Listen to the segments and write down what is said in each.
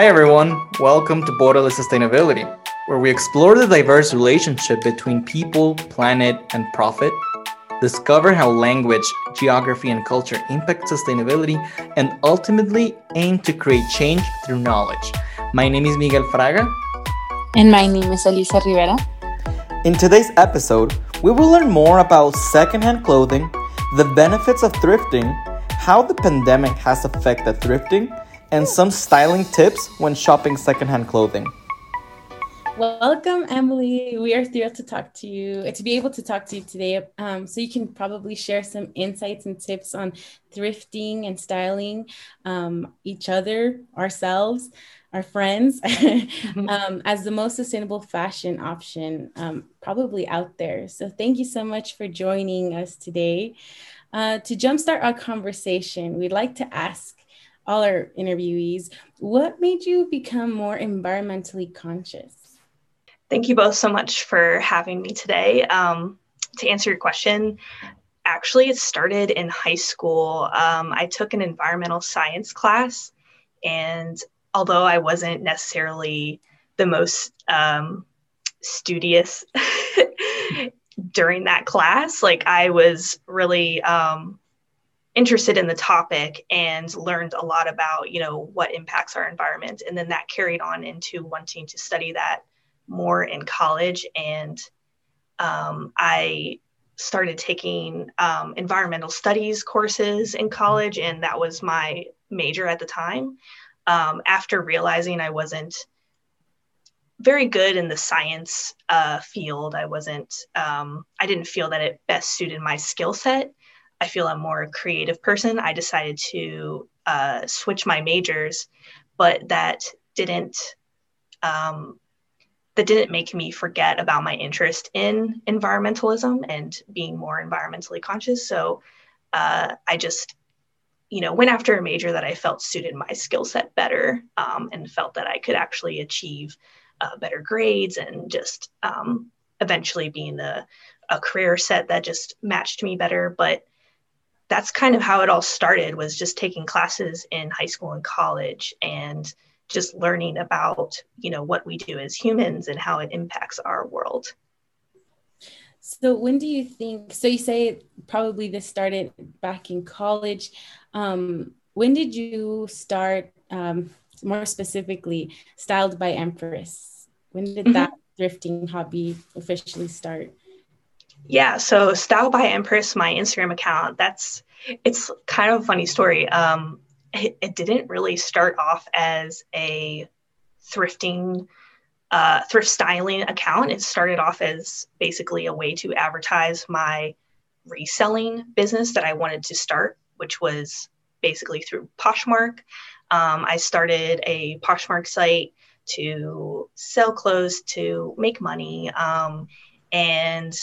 Hi, everyone. Welcome to Borderless Sustainability, where we explore the diverse relationship between people, planet, and profit, discover how language, geography, and culture impact sustainability, and ultimately aim to create change through knowledge. My name is Miguel Fraga. And my name is Elisa Rivera. In today's episode, we will learn more about secondhand clothing, the benefits of thrifting, how the pandemic has affected thrifting, and some styling tips when shopping secondhand clothing. Welcome, Emily. We are thrilled to talk to you, to be able to talk to you today. Um, so, you can probably share some insights and tips on thrifting and styling um, each other, ourselves, our friends, um, as the most sustainable fashion option um, probably out there. So, thank you so much for joining us today. Uh, to jumpstart our conversation, we'd like to ask all our interviewees, what made you become more environmentally conscious? Thank you both so much for having me today. Um, to answer your question, actually, it started in high school. Um, I took an environmental science class, and although I wasn't necessarily the most um, studious during that class, like I was really um, interested in the topic and learned a lot about you know what impacts our environment. And then that carried on into wanting to study that more in college. And um, i started taking um, environmental studies courses in college and that was my major at the time. Um, after realizing i wasn't very good in the science uh, field i wasn't um, i didn't feel that it best suited my skill set I feel I'm more creative person. I decided to uh, switch my majors, but that didn't um, that didn't make me forget about my interest in environmentalism and being more environmentally conscious. So uh, I just you know went after a major that I felt suited my skill set better um, and felt that I could actually achieve uh, better grades and just um, eventually being a, a career set that just matched me better. But that's kind of how it all started was just taking classes in high school and college and just learning about you know what we do as humans and how it impacts our world. So when do you think so you say probably this started back in college. Um, when did you start um, more specifically styled by empress? When did mm-hmm. that thrifting hobby officially start yeah, so Style by Empress, my Instagram account, that's it's kind of a funny story. Um, it, it didn't really start off as a thrifting, uh, thrift styling account. It started off as basically a way to advertise my reselling business that I wanted to start, which was basically through Poshmark. Um, I started a Poshmark site to sell clothes to make money. Um, and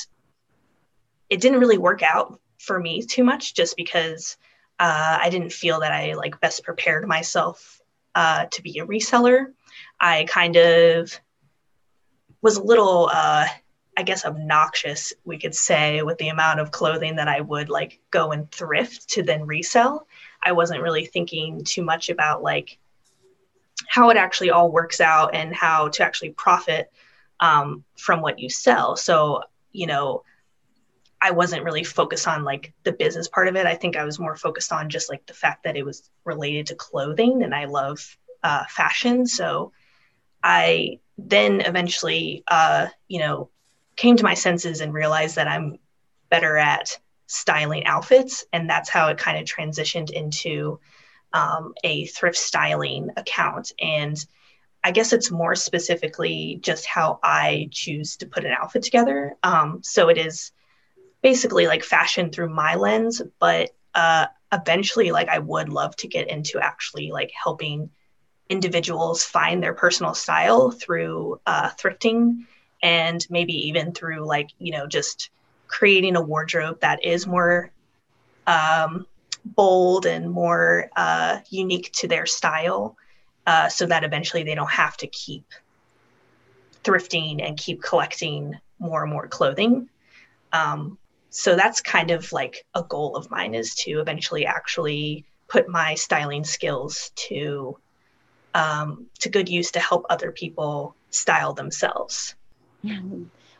it didn't really work out for me too much just because uh, I didn't feel that I like best prepared myself uh, to be a reseller. I kind of was a little, uh, I guess, obnoxious, we could say, with the amount of clothing that I would like go and thrift to then resell. I wasn't really thinking too much about like how it actually all works out and how to actually profit um, from what you sell. So, you know, I wasn't really focused on like the business part of it. I think I was more focused on just like the fact that it was related to clothing and I love uh, fashion. So I then eventually, uh, you know, came to my senses and realized that I'm better at styling outfits. And that's how it kind of transitioned into um, a thrift styling account. And I guess it's more specifically just how I choose to put an outfit together. Um, so it is basically like fashion through my lens, but uh, eventually, like I would love to get into actually like helping individuals find their personal style through uh, thrifting and maybe even through like you know just creating a wardrobe that is more um, bold and more uh, unique to their style uh, so that eventually they don't have to keep thrifting and keep collecting more and more clothing. Um, so that's kind of like a goal of mine is to eventually actually put my styling skills to um, to good use to help other people style themselves.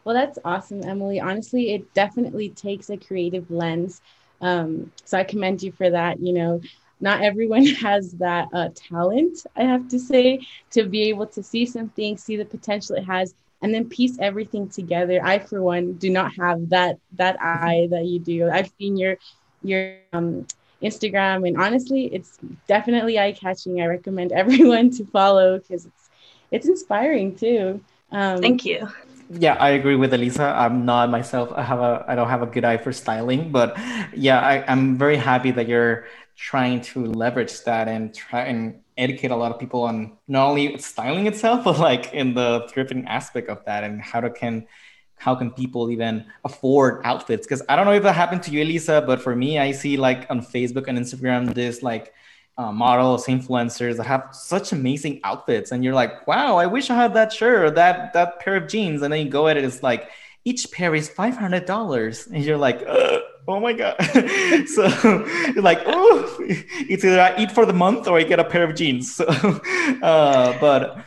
Well, that's awesome, Emily. Honestly, it definitely takes a creative lens. Um, so I commend you for that. You know, not everyone has that uh, talent, I have to say, to be able to see something, see the potential it has, and then piece everything together. I, for one, do not have that that eye that you do. I've seen your your um, Instagram, and honestly, it's definitely eye catching. I recommend everyone to follow because it's it's inspiring too. Um, Thank you. Yeah, I agree with Elisa. I'm not myself. I have a I don't have a good eye for styling, but yeah, I, I'm very happy that you're trying to leverage that and try and educate a lot of people on not only styling itself, but like in the thrifting aspect of that and how to can how can people even afford outfits? Because I don't know if that happened to you, Elisa, but for me, I see like on Facebook and Instagram this like uh, models, influencers that have such amazing outfits, and you're like, wow, I wish I had that shirt or that that pair of jeans, and then you go at it, it's like each pair is five hundred dollars, and you're like. Ugh oh my god. So like oh it's either i eat for the month or i get a pair of jeans. So uh, but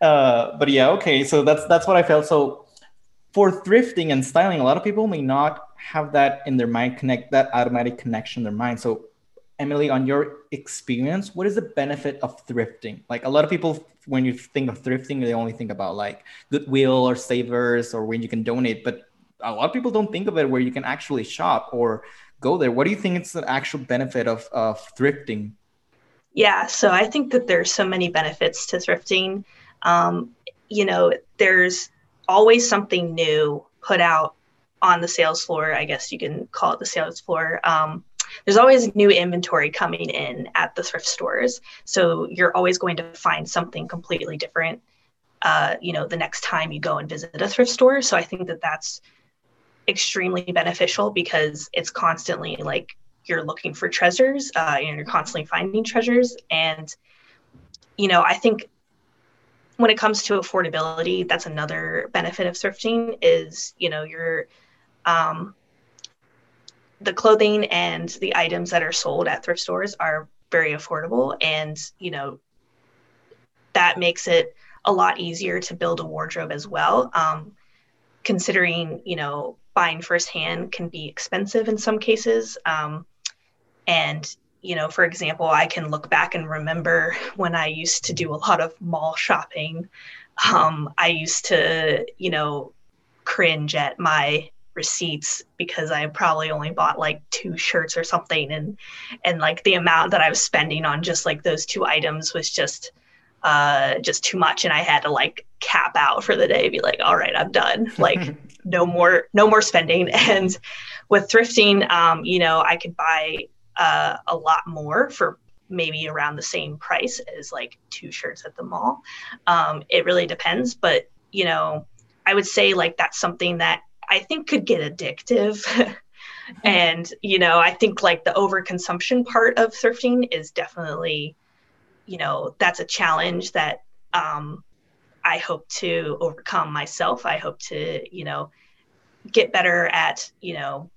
uh, but yeah okay. So that's that's what i felt. So for thrifting and styling a lot of people may not have that in their mind connect that automatic connection in their mind. So emily on your experience what is the benefit of thrifting? Like a lot of people when you think of thrifting they only think about like goodwill or savers or when you can donate but a lot of people don't think of it where you can actually shop or go there. What do you think it's the actual benefit of, of thrifting? Yeah, so I think that there's so many benefits to thrifting. Um, you know, there's always something new put out on the sales floor. I guess you can call it the sales floor. Um, there's always new inventory coming in at the thrift stores. So you're always going to find something completely different, uh, you know, the next time you go and visit a thrift store. So I think that that's extremely beneficial because it's constantly like you're looking for treasures uh, and you're constantly finding treasures. And you know i think when it comes to affordability that's another benefit of thrifting is you know your um, the clothing and the items that are sold at thrift stores are very affordable. And you know that makes it a lot easier to build a wardrobe as well. Um, considering you know buying firsthand can be expensive in some cases. Um, and, you know, for example, I can look back and remember when I used to do a lot of mall shopping. Um, I used to, you know, cringe at my receipts because I probably only bought like two shirts or something and and like the amount that I was spending on just like those two items was just uh just too much and I had to like cap out for the day be like all right I'm done like no more no more spending. And with thrifting um, you know i could buy uh, a lot more for maybe around the same price as like two shirts at the mall. Um, it really depends but you know i would say like that's something that i think could get addictive. And you know i think like the overconsumption part of thrifting is definitely you know that's a challenge that um, I hope to overcome myself. I hope to, you know, get better at, you know,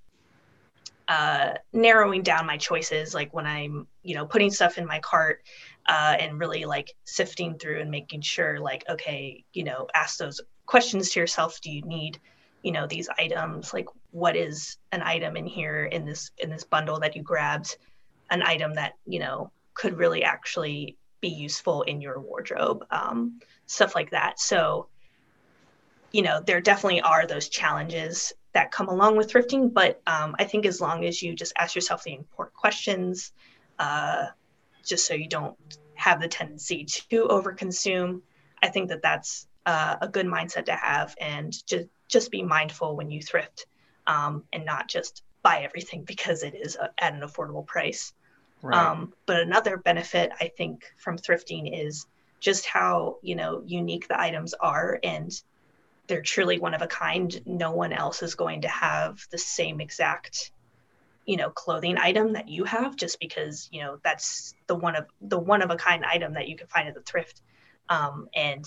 uh, narrowing down my choices, like when I'm, you know, putting stuff in my cart uh, and really like sifting through and making sure, like, okay, you know, ask those questions to yourself. Do you need, you know, these items? Like, what is an item in here in this in this bundle that you grabbed? An item that you know could really actually be useful in your wardrobe. Um, stuff like that. So, you know, there definitely are those challenges that come along with thrifting, but um, I think as long as you just ask yourself the important questions, uh, just so you don't have the tendency to overconsume, I think that that's uh, a good mindset to have, and just just be mindful when you thrift, um, and not just buy everything because it is a, at an affordable price. Right. Um, but another benefit I think from thrifting is just how you know unique the items are and they're truly one of a kind. No one else is going to have the same exact you know clothing item that you have just because you know that's the one of the one of a kind item that you can find at the thrift. Um, and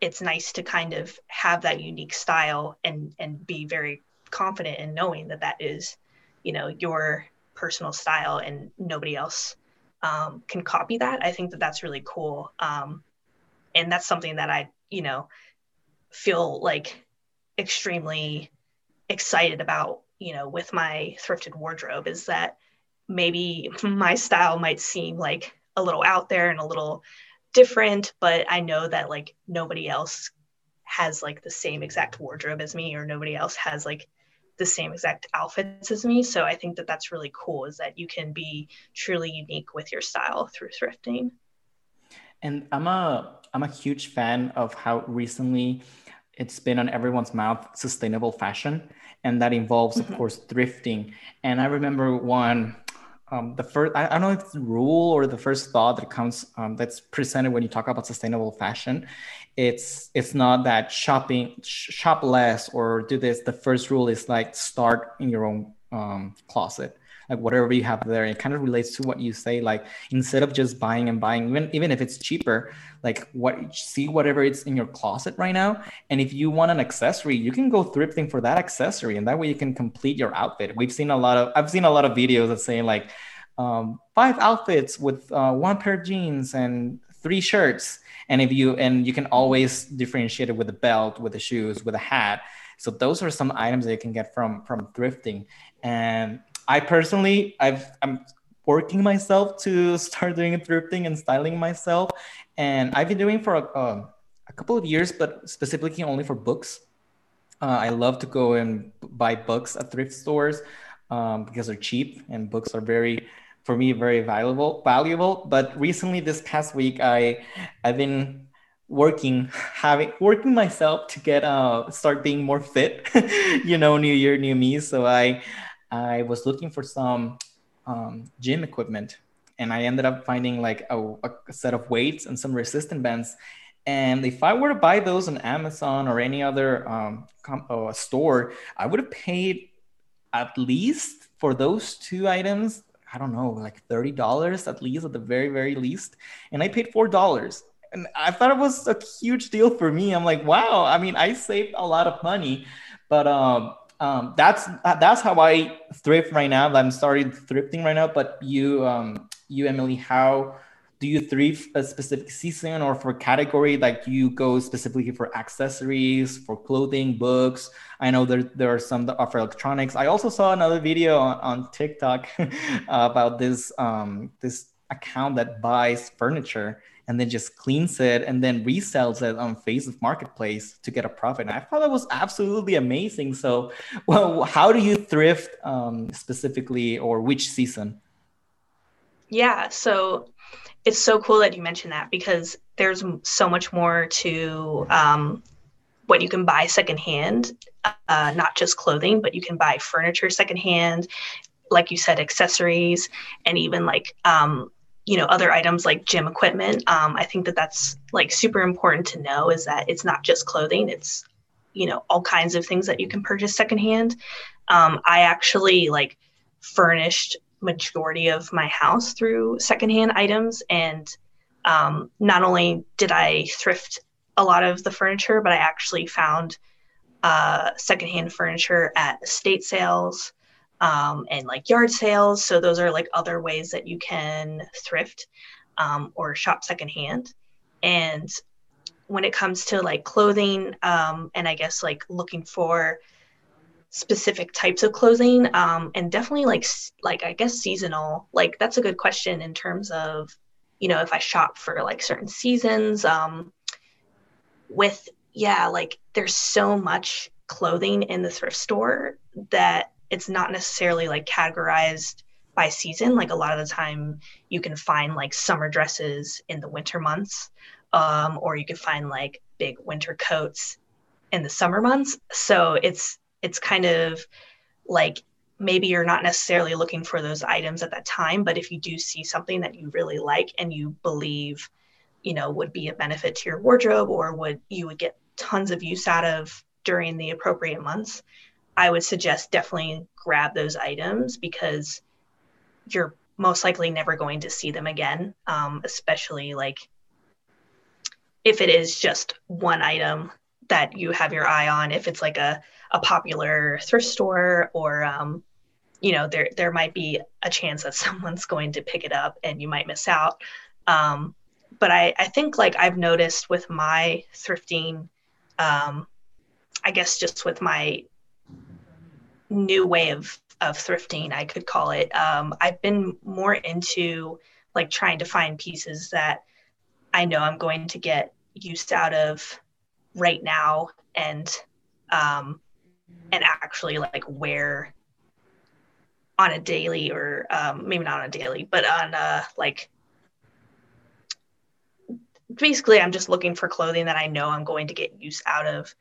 it's nice to kind of have that unique style and and be very confident in knowing that that is you know your personal style and nobody else um, can copy that, I think that that's really cool. Um, and that's something that I, you know, feel like extremely excited about, you know, with my thrifted wardrobe is that maybe my style might seem like a little out there and a little different, but I know that like nobody else has like the same exact wardrobe as me or nobody else has like the same exact outfits as me. So I think that that's really cool is that you can be truly unique with your style through thrifting. And I'm a I'm a huge fan of how recently it's been on everyone's mouth sustainable fashion and that involves mm-hmm. of course thrifting and i remember one um, the first I, I, don't know if it's the rule or the first thought that comes um, that's presented when you talk about sustainable fashion it's it's not that shopping shop less or do this. The first rule is like start in your own um, closet like whatever you have there. It kind of relates to what you say like instead of just buying and buying even even if it's cheaper like what see whatever it's in your closet right now. And if you want an accessory you can go thrifting for that accessory and that way you can complete your outfit. We've seen a lot of i've seen a lot of videos that say like um, five outfits with uh, one pair of jeans and three shirts and if you and you can always differentiate it with a belt with the shoes with a hat. So those are some items that you can get from from thrifting. And I personally, I've I'm working myself to start doing thrifting and styling myself, and I've been doing for a, uh, a couple of years, but specifically only for books. Uh, I love to go and buy books at thrift stores um, because they're cheap and books are very, for me, very valuable. Valuable. But recently, this past week, I I've been working having working myself to get uh start being more fit you know new year new me so i I was looking for some um, gym equipment and I ended up finding like a, a, set of weights and some resistant bands. And if I were to buy those on Amazon or any other um, com- uh, store, I would have paid at least for those two items, I don't know, like $30 at least at the very, very least. And I paid $4. And I thought it was a huge deal for me. I'm like, wow, I mean, I saved a lot of money. But um, um, that's that's how I thrift right now. I'm starting thrifting right now. But you, um, you Emily, how do you thrift a specific season or for category? Like you go specifically for accessories, for clothing, books. I know there there are some that offer electronics. I also saw another video on, on TikTok about this um, this account that buys furniture and then just cleans it and then resells it on Facebook Marketplace to get a profit. And I thought that was absolutely amazing. So, well, how do you thrift um, specifically, or which season? Yeah, so it's so cool that you mentioned that because there's so much more to um, what you can buy secondhand, uh, not just clothing, but you can buy furniture secondhand, like you said, accessories, and even like um, you know other items like gym equipment. Um, i think that that's like super important to know is that it's not just clothing it's you know all kinds of things that you can purchase secondhand. Um, i actually like furnished majority of my house through secondhand items and um, not only did i thrift a lot of the furniture but i actually found uh, secondhand furniture at estate sales um, and like yard sales. So those are like other ways that you can thrift um, or shop secondhand. And when it comes to like clothing, um, and I guess like looking for specific types of clothing, um, and definitely like like I guess seasonal. Like that's a good question in terms of you know if I shop for like certain seasons. Um, with yeah, like there's so much clothing in the thrift store that it's not necessarily like categorized by season. Like a lot of the time, you can find like summer dresses in the winter months, um, or you can find like big winter coats in the summer months. So it's it's kind of like maybe you're not necessarily looking for those items at that time, but if you do see something that you really like and you believe, you know, would be a benefit to your wardrobe or would you would get tons of use out of during the appropriate months, I would suggest definitely grab those items because you're most likely never going to see them again, um, especially like if it is just one item that you have your eye on, if it's like a, a popular thrift store or, um, you know there there might be a chance that someone's going to pick it up and you might miss out. Um, but I, I think like i've noticed with my thrifting um, i guess just with my new way of of thrifting i could call it um, i've been more into like trying to find pieces that i know i'm going to get use out of right now and um, and actually like wear on a daily or um, maybe not on a daily, but on a like basically I'm just looking for clothing that I know I'm going to get use out of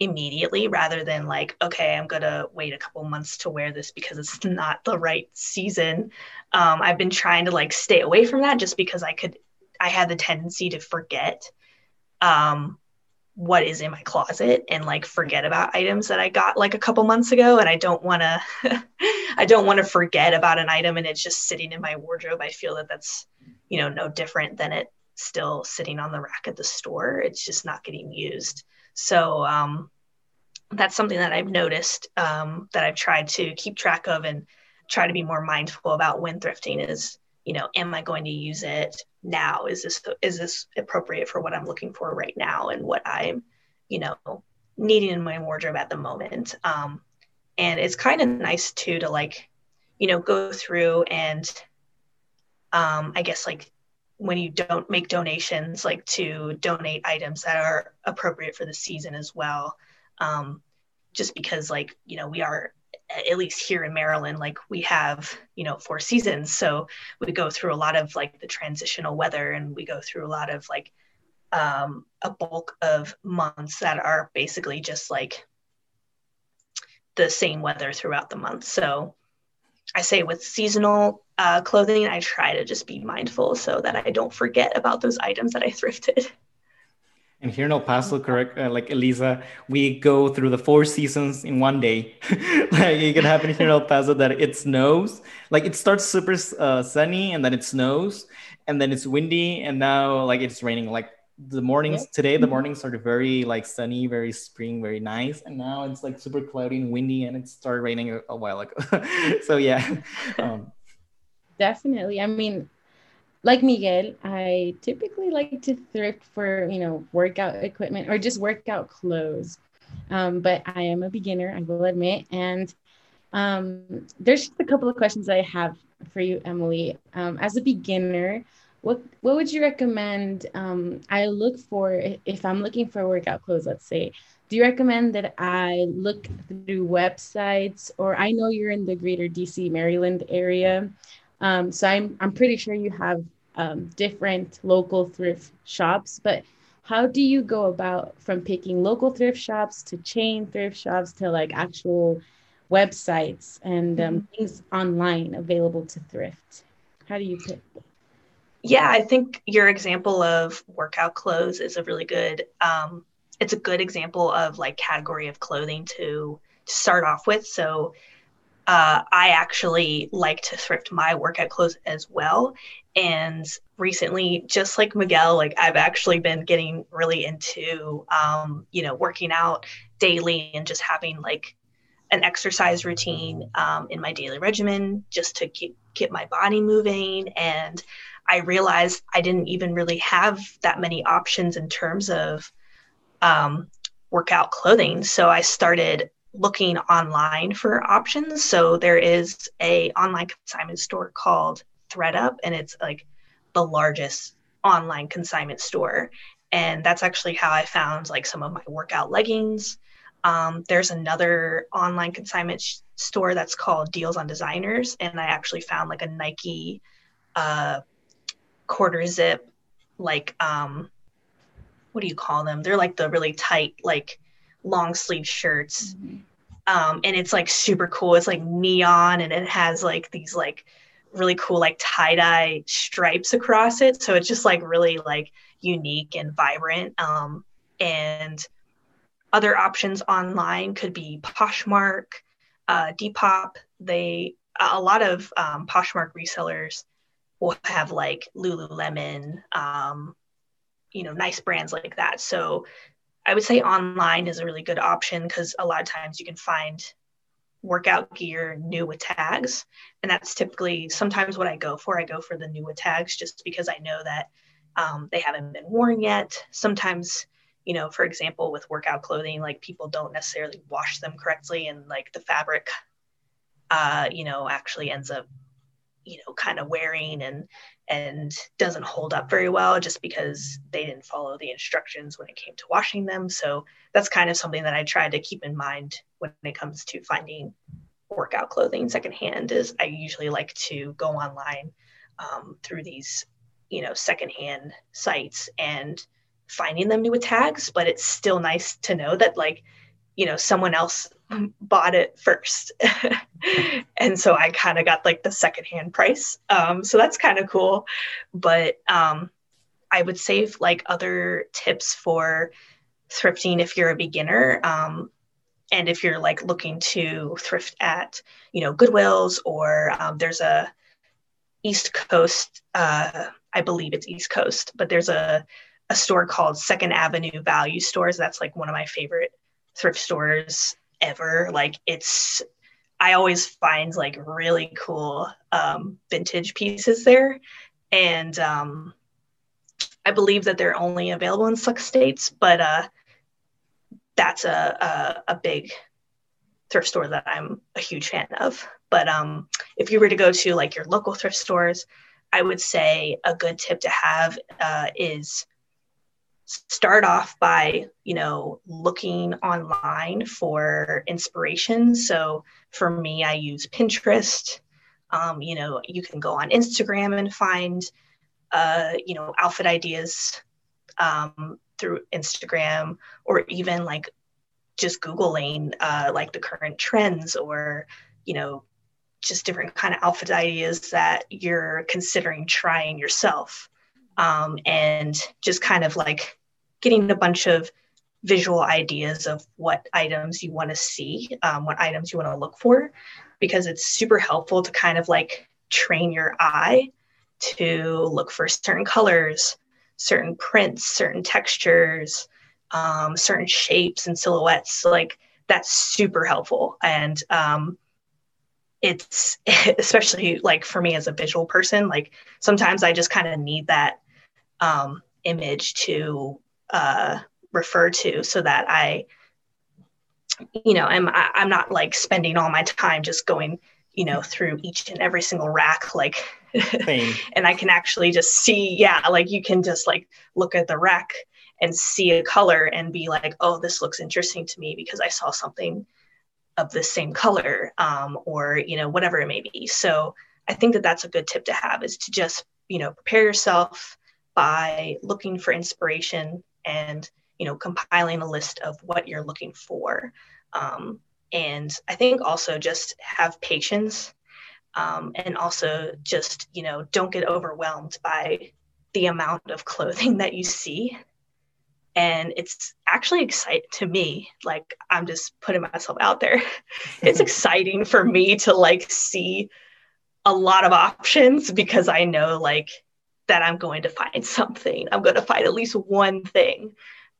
immediately rather than like okay i'm gonna wait a couple months to wear this because it's not the right season. Um, i've been trying to like stay away from that just because i could i had the tendency to forget. Um, what is in my closet and like forget about items that I got like a couple months ago and I don't want to I don't want to forget about an item and it's just sitting in my wardrobe. I feel that that's you know no different than it still sitting on the rack at the store. It's just not getting used. So um that's something that I've noticed um, that I've tried to keep track of and try to be more mindful about when thrifting is you know am i going to use it now? Is this is this appropriate for what i'm looking for right now and what i'm you know needing in my wardrobe at the moment? Um, and it's kind of nice too to like you know go through and um, i guess like when you don't make donations like to donate items that are appropriate for the season as well. Um, just because like you know we are at least here in Maryland, like we have, you know, four seasons. So we go through a lot of like the transitional weather and we go through a lot of like um, a bulk of months that are basically just like the same weather throughout the month. So I say with seasonal uh, clothing, I try to just be mindful so that I don't forget about those items that I thrifted. And here in El Paso, correct, uh, like Elisa, we go through the four seasons in one day. like it can happen here in El Paso that it snows. Like it starts super uh, sunny and then it snows and then it's windy and now like it's raining. Like the mornings today, the mornings are very like sunny, very spring, very nice. And now it's like super cloudy and windy and it started raining a, a while ago. so yeah. Um, Definitely. I mean, like Miguel, I typically like to thrift for, you know, workout equipment or just workout clothes. Um, but I am a beginner, I will admit. And um, there's just a couple of questions I have for you, Emily. Um, as a beginner, what what would you recommend um, I look for if I'm looking for workout clothes? Let's say, do you recommend that I look through websites, or I know you're in the Greater DC, Maryland area? Um, so I'm I'm pretty sure you have um, different local thrift shops, but how do you go about from picking local thrift shops to chain thrift shops to like actual websites and um, mm-hmm. things online available to thrift? How do you pick? Yeah, I think your example of workout clothes is a really good. Um, it's a good example of like category of clothing to, to start off with. So uh, I actually like to thrift my workout clothes as well. And recently, just like Miguel, like I've actually been getting really into, um, you know, working out daily and just having like an exercise routine um, in my daily regimen just to keep get my body moving. And I realized I didn't even really have that many options in terms of um, workout clothing. So I started looking online for options. So there is a online consignment store called ThredUp, and it's like the largest online consignment store. And that's actually how I found like some of my workout leggings. Um, there's another online consignment sh- store that's called Deals on Designers, and I actually found like a Nike uh, quarter zip, like um, what do you call them? They're like the really tight, like long sleeve shirts. Mm-hmm. Um, and it's like super cool. It's like neon and it has like these like really cool like tie-dye stripes across it. So it's just like really like unique and vibrant. Um, and other options online could be Poshmark, uh, Depop. They a lot of um, Poshmark resellers will have like Lululemon, um, you know, nice brands like that. So I would say online is a really good option because a lot of times you can find workout gear new with tags. And that's typically sometimes what I go for. I go for the new with tags just because I know that um, they haven't been worn yet. Sometimes, you know, for example, with workout clothing, like people don't necessarily wash them correctly and like the fabric, uh, you know, actually ends up, you know, kind of wearing and and doesn't hold up very well just because they didn't follow the instructions when it came to washing them. So that's kind of something that I try to keep in mind when it comes to finding workout clothing secondhand is I usually like to go online um, through these, you know, secondhand sites and finding them new with tags, but it's still nice to know that like, you know, someone else bought it first. and so I kind of got like the secondhand price. Um, so that's kind of cool. But um, I would say like other tips for thrifting if you're a beginner. Um, and if you're like looking to thrift at, you know, Goodwills or um, there's a East Coast, uh, I believe it's East Coast, but there's a, a store called Second Avenue Value Stores. That's like one of my favorite thrift stores ever. Like it's, I always find like really cool um, vintage pieces there. And um, I believe that they're only available in select states, but uh, that's a, a, a big thrift store that I'm a huge fan of. But um, if you were to go to like your local thrift stores, I would say a good tip to have uh, is start off by you know looking online for inspiration. So for me i use pinterest. Um, you know you can go on instagram and find uh, you know outfit ideas um, through instagram or even like just googling uh, like the current trends or you know just different kind of outfit ideas that you're considering trying yourself. Um, and just kind of like getting a bunch of visual ideas of what items you want to see, um, what items you want to look for, because it's super helpful to kind of like train your eye to look for certain colors, certain prints, certain textures, um, certain shapes and silhouettes. Like that's super helpful. And um, it's especially like for me as a visual person, like sometimes I just kind of need that um, image to uh, refer to so that I, you know, I'm I'm not like spending all my time just going, you know, through each and every single rack, like, and I can actually just see, yeah, like you can just like look at the rack and see a color and be like, oh, this looks interesting to me because I saw something of the same color, um, or you know, whatever it may be. So I think that that's a good tip to have is to just you know prepare yourself by looking for inspiration and you know compiling a list of what you're looking for. Um, and i think also just have patience um, and also just you know don't get overwhelmed by the amount of clothing that you see. And it's actually exciting to me like i'm just putting myself out there. It's exciting for me to like see a lot of options because i know like that I'm going to find something. I'm going to find at least one thing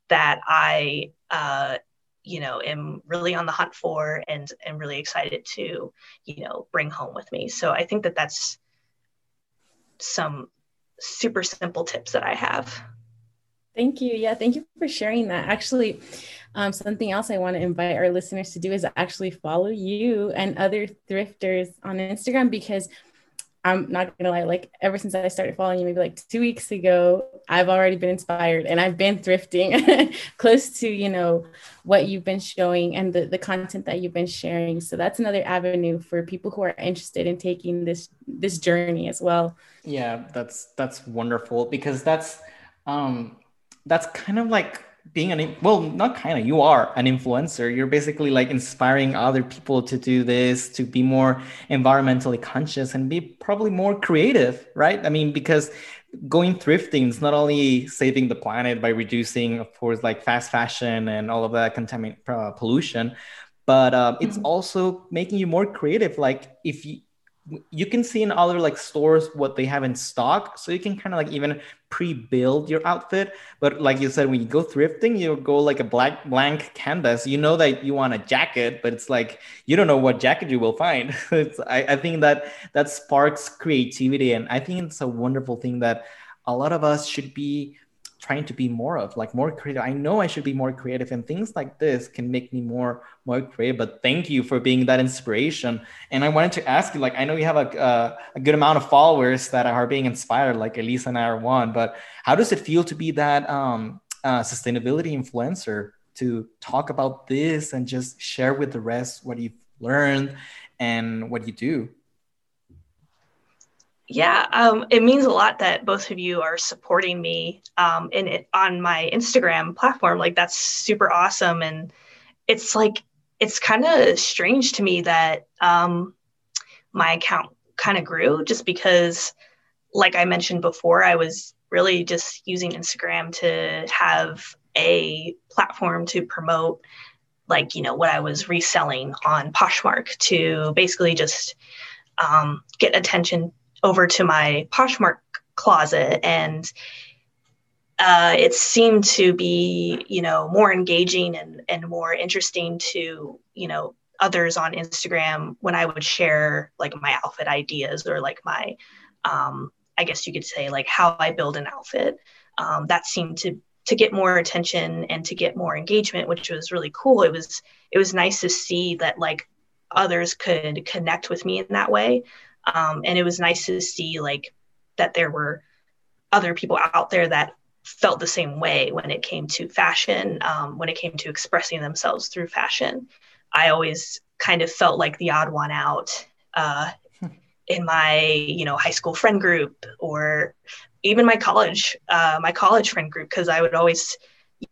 that I, uh, you know, am really on the hunt for and am really excited to, you know, bring home with me. So I think that that's some super simple tips that I have. Thank you. Yeah, thank you for sharing that. Actually, um, something else I want to invite our listeners to do is actually follow you and other thrifters on Instagram because I'm not gonna lie, like ever since I started following you, maybe like two weeks ago, I've already been inspired and I've been thrifting close to, you know, what you've been showing and the, the content that you've been sharing. So that's another avenue for people who are interested in taking this this journey as well. Yeah, that's that's wonderful because that's um that's kind of like being an well not kind of you are an influencer. You're basically like inspiring other people to do this to be more environmentally conscious and be probably more creative right? I mean because going thrifting is not only saving the planet by reducing of course like fast fashion and all of that contaminant uh, pollution but uh, it's mm-hmm. also making you more creative. Like if you you can see in other like stores what they have in stock so you can kind of like even pre-build your outfit. But like you said when you go thrifting you go like a black blank canvas. You know that you want a jacket but it's like you don't know what jacket you will find. I, I think that that sparks creativity and i think it's a wonderful thing that a lot of us should be trying to be more of like more creative. I know i should be more creative and things like this can make me more more creative but thank you for being that inspiration. And i wanted to ask you like i know you have a, a, a good amount of followers that are being inspired like elisa and i are one but how does it feel to be that um, uh, sustainability influencer to talk about this and just share with the rest what you've learned and what you do yeah, um, it means a lot that both of you are supporting me um, in it on my Instagram platform. Like that's super awesome, and it's like it's kind of strange to me that um, my account kind of grew just because, like I mentioned before, I was really just using Instagram to have a platform to promote like you know what I was reselling on Poshmark to basically just um, get attention over to my Poshmark closet and uh, it seemed to be you know more engaging and, and more interesting to you know others on instagram when i would share like my outfit ideas or like my um, i guess you could say like how i build an outfit. Um, that seemed to to get more attention and to get more engagement which was really cool. It was it was nice to see that like others could connect with me in that way um, and it was nice to see like that there were other people out there that felt the same way when it came to fashion, um, when it came to expressing themselves through fashion. I always kind of felt like the odd one out uh, in my, you know, high school friend group or even my college, uh, my college friend group, because I would always,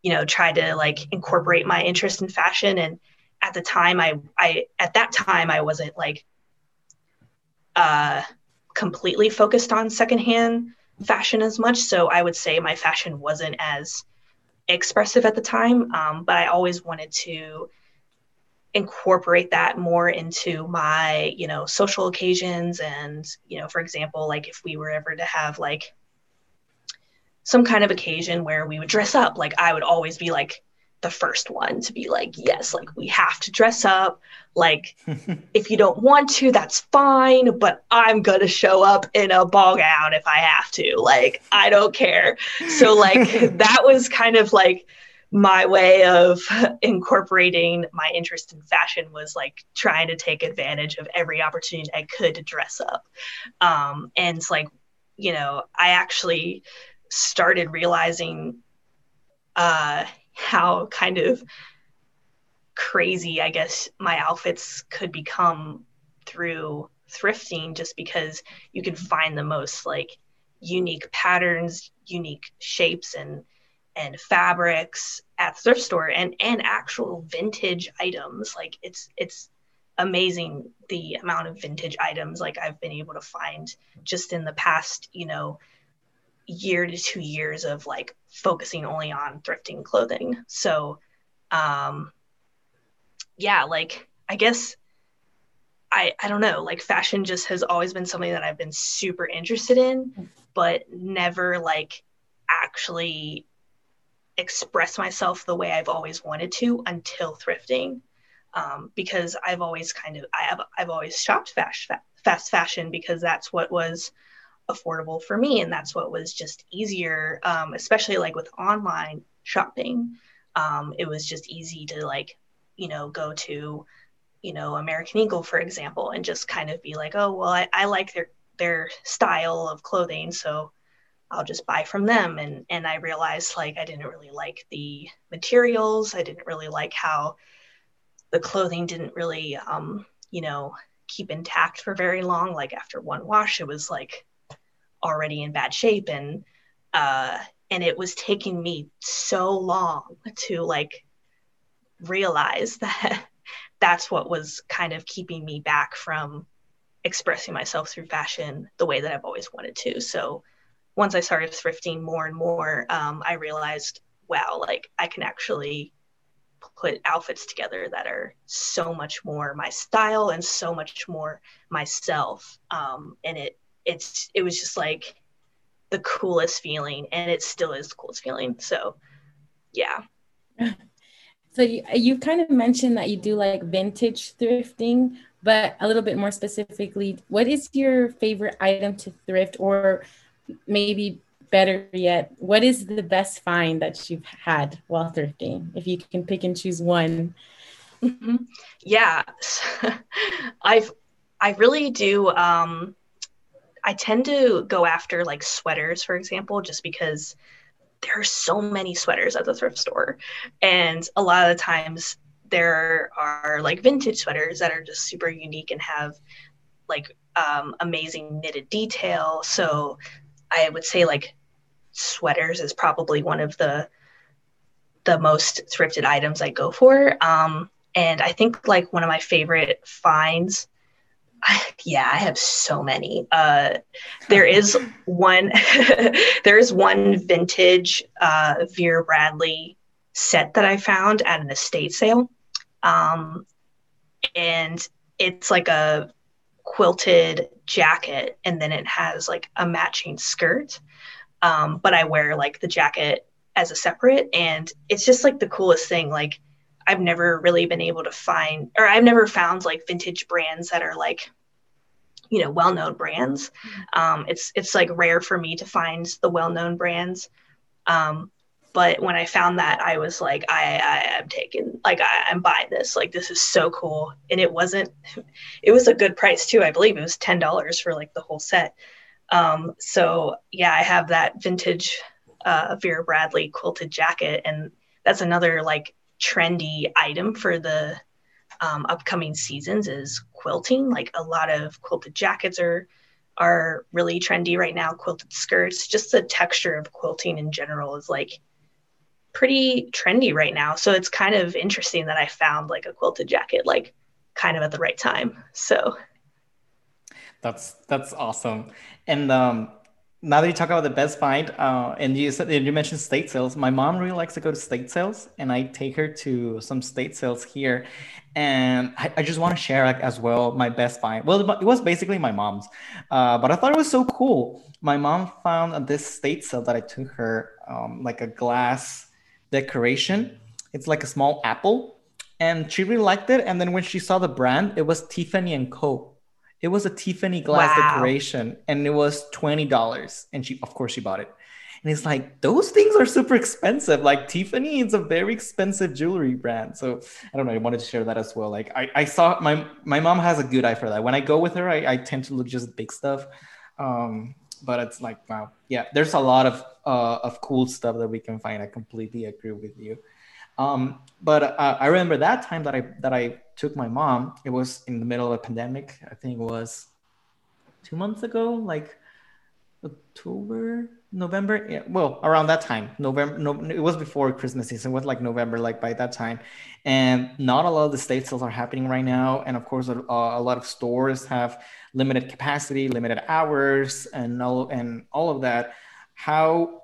you know, try to like incorporate my interest in fashion. And at the time, I, I at that time, I wasn't like uh, completely focused on secondhand fashion as much. So I would say my fashion wasn't as expressive at the time, um, but I always wanted to incorporate that more into my you know social occasions and you know for example like if we were ever to have like some kind of occasion where we would dress up like i would always be like the first one to be like, yes, like we have to dress up. Like, if you don't want to, that's fine, but I'm going to show up in a ball gown if I have to. Like, I don't care. So, like, that was kind of like my way of incorporating my interest in fashion was like trying to take advantage of every opportunity I could to dress up. Um, and it's like, you know, I actually started realizing uh, how kind of crazy I guess my outfits could become through thrifting just because you can find the most like unique patterns, unique shapes and and fabrics at thrift store and and actual vintage items. Like it's it's amazing the amount of vintage items like I've been able to find just in the past, you know, year to two years of like focusing only on thrifting clothing. So, um, yeah, like I guess I I don't know, like fashion just has always been something that I've been super interested in, but never like actually express myself the way I've always wanted to until thrifting. Um, because I've always kind of I have I've always shopped fast fast fashion because that's what was affordable for me and that's what was just easier um, especially like with online shopping. Um, it was just easy to like you know go to you know american eagle for example and just kind of be like oh well i, I like their their style of clothing so i'll just buy from them. And and i realized like i didn't really like the materials. I didn't really like how the clothing didn't really um, you know keep intact for very long. Like after one wash it was like already in bad shape and uh and it was taking me so long to like realize that that's what was kind of keeping me back from expressing myself through fashion the way that I've always wanted to. So once I started thrifting more and more, um, I realized, wow, like I can actually put outfits together that are so much more my style and so much more myself. Um, and it it's it was just like the coolest feeling, and it still is the coolest feeling. So, yeah. So you, you kind of mentioned that you do like vintage thrifting, but a little bit more specifically, what is your favorite item to thrift, or maybe better yet, what is the best find that you've had while thrifting? If you can pick and choose one. Mm-hmm. Yeah, I've I really do. Um, I tend to go after like sweaters, for example, just because there are so many sweaters at the thrift store. And a lot of the times there are like vintage sweaters that are just super unique and have like um, amazing knitted detail. So I would say like sweaters is probably one of the the most thrifted items I go for. Um, and I think like one of my favorite finds yeah, I have so many. Uh, there is one. there is one vintage uh, Vera Bradley set that I found at an estate sale, um, and it's like a quilted jacket, and then it has like a matching skirt. Um, but I wear like the jacket as a separate, and it's just like the coolest thing. Like I've never really been able to find, or I've never found like vintage brands that are like, you know, well-known brands. Um, it's it's like rare for me to find the well-known brands. Um, but when I found that, I was like, I, I am taking, like, I, I'm buying this. Like, this is so cool. And it wasn't, it was a good price too. I believe it was ten dollars for like the whole set. Um, so yeah, I have that vintage uh, Vera Bradley quilted jacket, and that's another like trendy item for the um, upcoming seasons is quilting. Like a lot of quilted jackets are are really trendy right now. Quilted skirts, just the texture of quilting in general is like pretty trendy right now. So it's kind of interesting that I found like a quilted jacket like kind of at the right time. So that's that's awesome. And um, now that you talk about the best find, uh, and you said you mentioned state sales, my mom really likes to go to state sales, and I take her to some state sales here, and I, I just want to share like, as well my best find. Well, it was basically my mom's, uh, but I thought it was so cool. My mom found this state sale that I took her um, like a glass decoration. It's like a small apple, and she really liked it. And then when she saw the brand, it was Tiffany and Co it was a Tiffany glass wow. decoration and it was $20. And she, of course, she bought it. And it's like, those things are super expensive. Like Tiffany is a very expensive jewelry brand. So I don't know. I wanted to share that as well. Like I, I saw my, my mom has a good eye for that. When I go with her, I, I tend to look just big stuff. Um, but it's like, wow. Yeah, there's a lot of, uh, of cool stuff that we can find. I completely agree with you. Um, but uh, I remember that time that I that I took my mom. It was in the middle of a pandemic. I think it was two months ago, like October, November. Yeah, well, around that time, November. No, it was before Christmas season. It was like November, like by that time. And not a lot of the state sales are happening right now. And of course, a, a lot of stores have limited capacity, limited hours, and all and all of that. How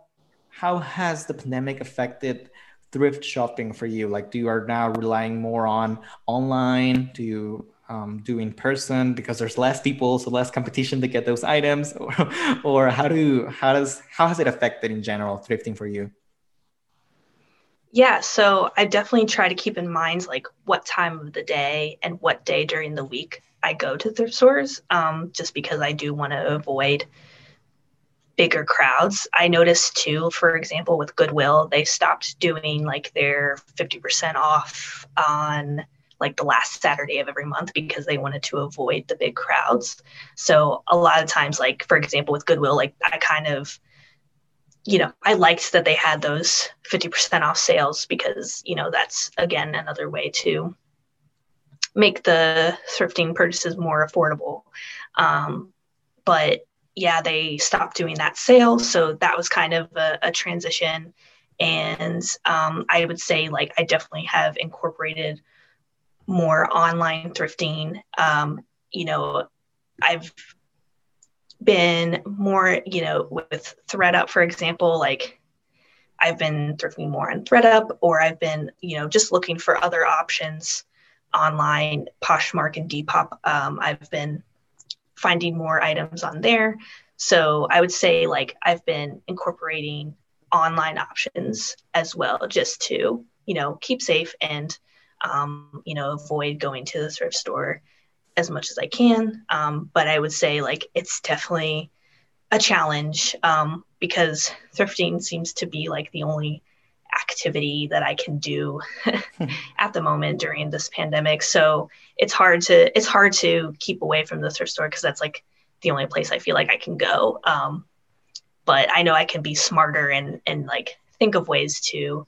how has the pandemic affected thrift shopping for you? Like, do you are now relying more on online? Do you um, do in person because there's less people, so less competition to get those items, or, how do how does how has it affected in general thrifting for you? Yeah, so I definitely try to keep in mind like what time of the day and what day during the week I go to thrift stores, um, just because I do want to avoid bigger crowds. I noticed too, for example, with Goodwill, they stopped doing like their 50% off on like the last Saturday of every month because they wanted to avoid the big crowds. So a lot of times, like for example, with Goodwill, like I kind of, you know, I liked that they had those 50% off sales because, you know, that's again another way to make the thrifting purchases more affordable. Um, but yeah, they stopped doing that sale. So that was kind of a, a transition. And um, I would say, like, I definitely have incorporated more online thrifting. Um, you know, I've been more, you know, with ThredUp, for example, like, I've been thrifting more on ThredUp, or I've been, you know, just looking for other options online, Poshmark and Depop. Um, I've been finding more items on there. So I would say like I've been incorporating online options as well, just to you know keep safe and um, you know avoid going to the thrift store as much as I can. Um, but I would say like it's definitely a challenge um, because thrifting seems to be like the only activity that I can do at the moment during this pandemic. So it's hard to it's hard to keep away from the thrift store because that's like the only place I feel like I can go. Um, but I know I can be smarter and and like think of ways to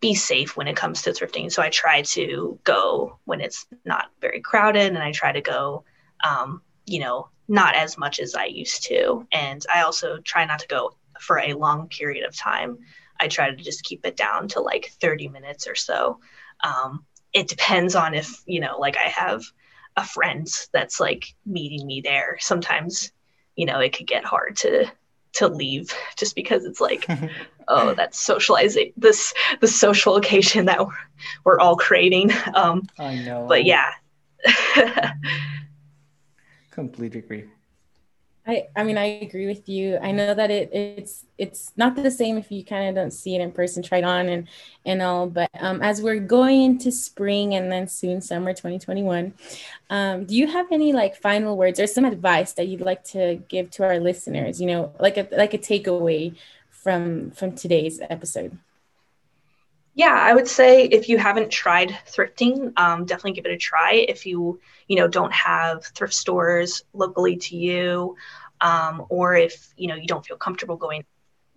be safe when it comes to thrifting. So I try to go when it's not very crowded, and I try to go, um, you know, not as much as I used to. And I also try not to go for a long period of time. I try to just keep it down to like 30 minutes or so. Um, it depends on if, you know, like I have a friend that's like meeting me there. Sometimes, you know, it could get hard to to leave just because it's like oh that's socializing this the social occasion that we're, we're all creating um i know but yeah completely agree I, I mean, I agree with you. I know that it it's it's not the same if you kind of don't see it in person, try it on and and all. But um, as we're going into spring and then soon summer 2021, um, do you have any like final words or some advice that you'd like to give to our listeners? You know, like a like a takeaway from from today's episode. Yeah, I would say if you haven't tried thrifting, um, definitely give it a try. If you, you know, don't have thrift stores locally to you, um, or if you know you don't feel comfortable going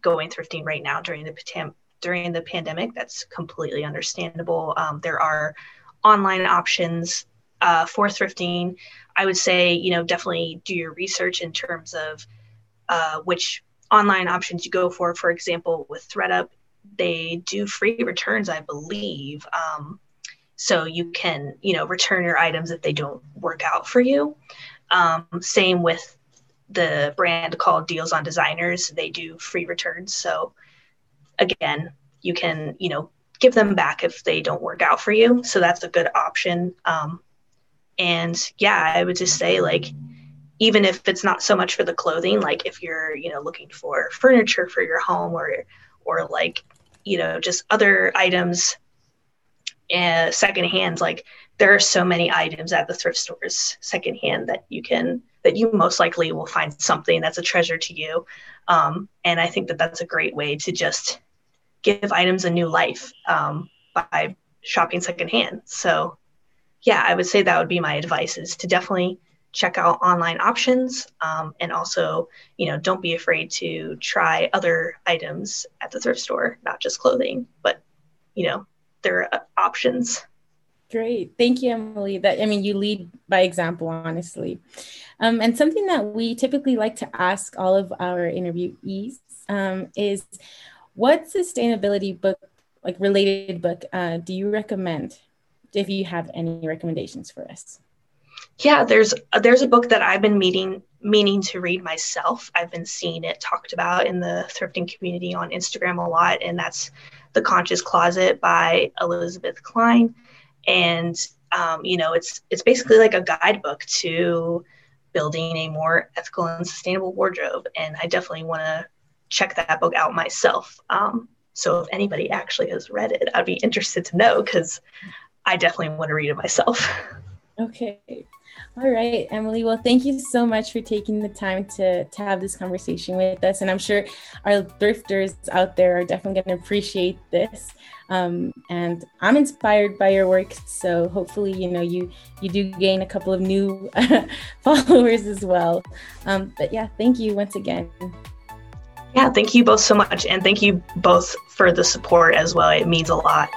going thrifting right now during the during the pandemic, that's completely understandable. Um, there are online options uh, for thrifting. I would say, you know, definitely do your research in terms of uh, which online options you go for. For example, with ThredUp, they do free returns, I believe. Um, so you can, you know, return your items if they don't work out for you. Um, same with the brand called Deals on Designers. They do free returns. So again, you can, you know, give them back if they don't work out for you. So that's a good option. Um, and yeah, I would just say like, even if it's not so much for the clothing, like if you're, you know, looking for furniture for your home or or like you know just other items uh, secondhand like there are so many items at the thrift stores secondhand that you can that you most likely will find something that's a treasure to you. Um, and i think that that's a great way to just give items a new life um, by shopping secondhand. So yeah i would say that would be my advice is to definitely check out online options um, and also you know don't be afraid to try other items at the thrift store not just clothing but you know there are options. Great. Thank you emily. That i mean you lead by example honestly. Um, and something that we typically like to ask all of our interviewees um, is what sustainability book like related book uh, do you recommend if you have any recommendations for us yeah, there's there's a book that I've been meeting meaning to read myself. I've been seeing it talked about in the thrifting community on Instagram a lot, and that's The Conscious Closet by Elizabeth Cline. And um, you know, it's it's basically like a guidebook to building a more ethical and sustainable wardrobe. And I definitely want to check that book out myself. Um, so if anybody actually has read it, I'd be interested to know because I definitely want to read it myself. Okay. All right, Emily. Well, thank you so much for taking the time to, to have this conversation with us. And I'm sure our thrifters out there are definitely going to appreciate this. Um, and I'm inspired by your work. So hopefully, you know, you, you do gain a couple of new followers as well. Um, but yeah, thank you once again. Yeah, thank you both so much. And thank you both for the support as well. It means a lot.